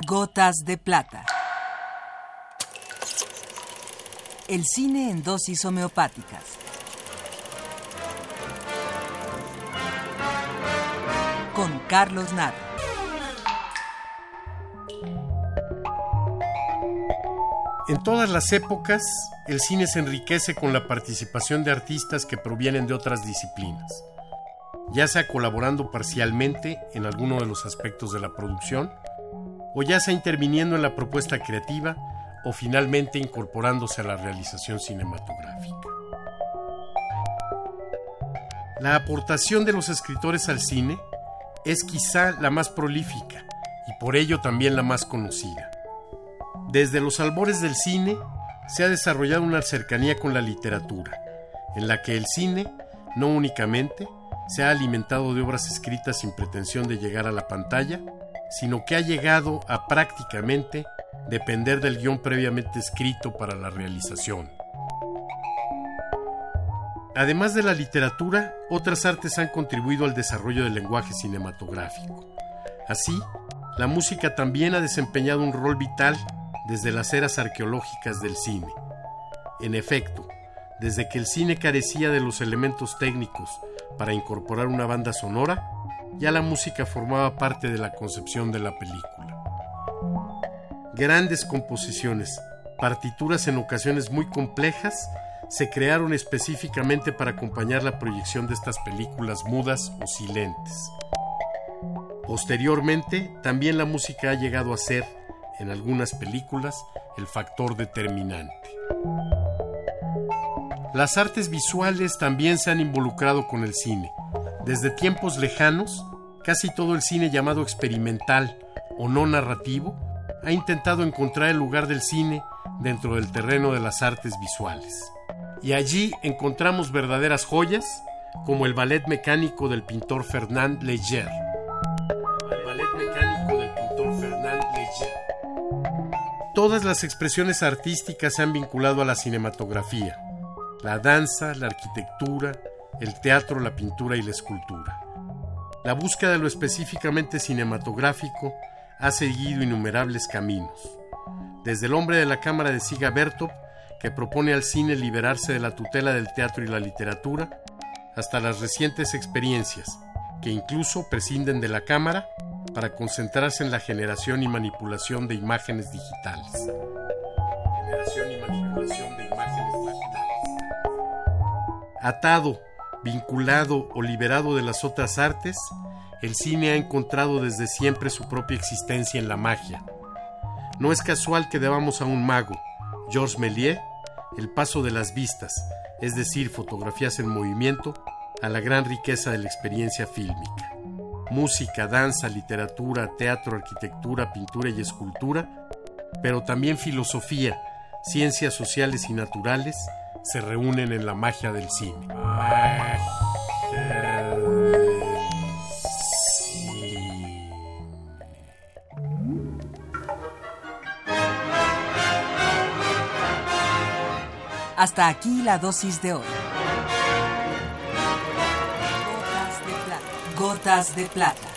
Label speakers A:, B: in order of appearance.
A: Gotas de Plata. El cine en dosis homeopáticas. Con Carlos Naro.
B: En todas las épocas, el cine se enriquece con la participación de artistas que provienen de otras disciplinas, ya sea colaborando parcialmente en alguno de los aspectos de la producción, o ya sea interviniendo en la propuesta creativa, o finalmente incorporándose a la realización cinematográfica. La aportación de los escritores al cine es quizá la más prolífica y por ello también la más conocida. Desde los albores del cine se ha desarrollado una cercanía con la literatura, en la que el cine no únicamente se ha alimentado de obras escritas sin pretensión de llegar a la pantalla, sino que ha llegado a prácticamente depender del guion previamente escrito para la realización. Además de la literatura, otras artes han contribuido al desarrollo del lenguaje cinematográfico. Así, la música también ha desempeñado un rol vital desde las eras arqueológicas del cine. En efecto, desde que el cine carecía de los elementos técnicos para incorporar una banda sonora, ya la música formaba parte de la concepción de la película. Grandes composiciones, partituras en ocasiones muy complejas, se crearon específicamente para acompañar la proyección de estas películas mudas o silentes. Posteriormente, también la música ha llegado a ser, en algunas películas, el factor determinante. Las artes visuales también se han involucrado con el cine. Desde tiempos lejanos, casi todo el cine llamado experimental o no narrativo ha intentado encontrar el lugar del cine dentro del terreno de las artes visuales. Y allí encontramos verdaderas joyas como el ballet mecánico del pintor Fernand Léger. El. Todas las expresiones artísticas se han vinculado a la cinematografía, la danza, la arquitectura, el teatro, la pintura y la escultura. La búsqueda de lo específicamente cinematográfico ha seguido innumerables caminos. Desde el hombre de la cámara de Siga Bertop, que propone al cine liberarse de la tutela del teatro y la literatura, hasta las recientes experiencias, que incluso prescinden de la cámara para concentrarse en la generación y manipulación de imágenes digitales. Generación y manipulación de imágenes digitales. Atado, vinculado o liberado de las otras artes, el cine ha encontrado desde siempre su propia existencia en la magia. No es casual que debamos a un mago, Georges Méliès, el paso de las vistas, es decir, fotografías en movimiento, a la gran riqueza de la experiencia fílmica. Música, danza, literatura, teatro, arquitectura, pintura y escultura, pero también filosofía, ciencias sociales y naturales, se reúnen en la magia del cine.
A: Hasta aquí la dosis de hoy. Gotas de plata. Gotas de plata.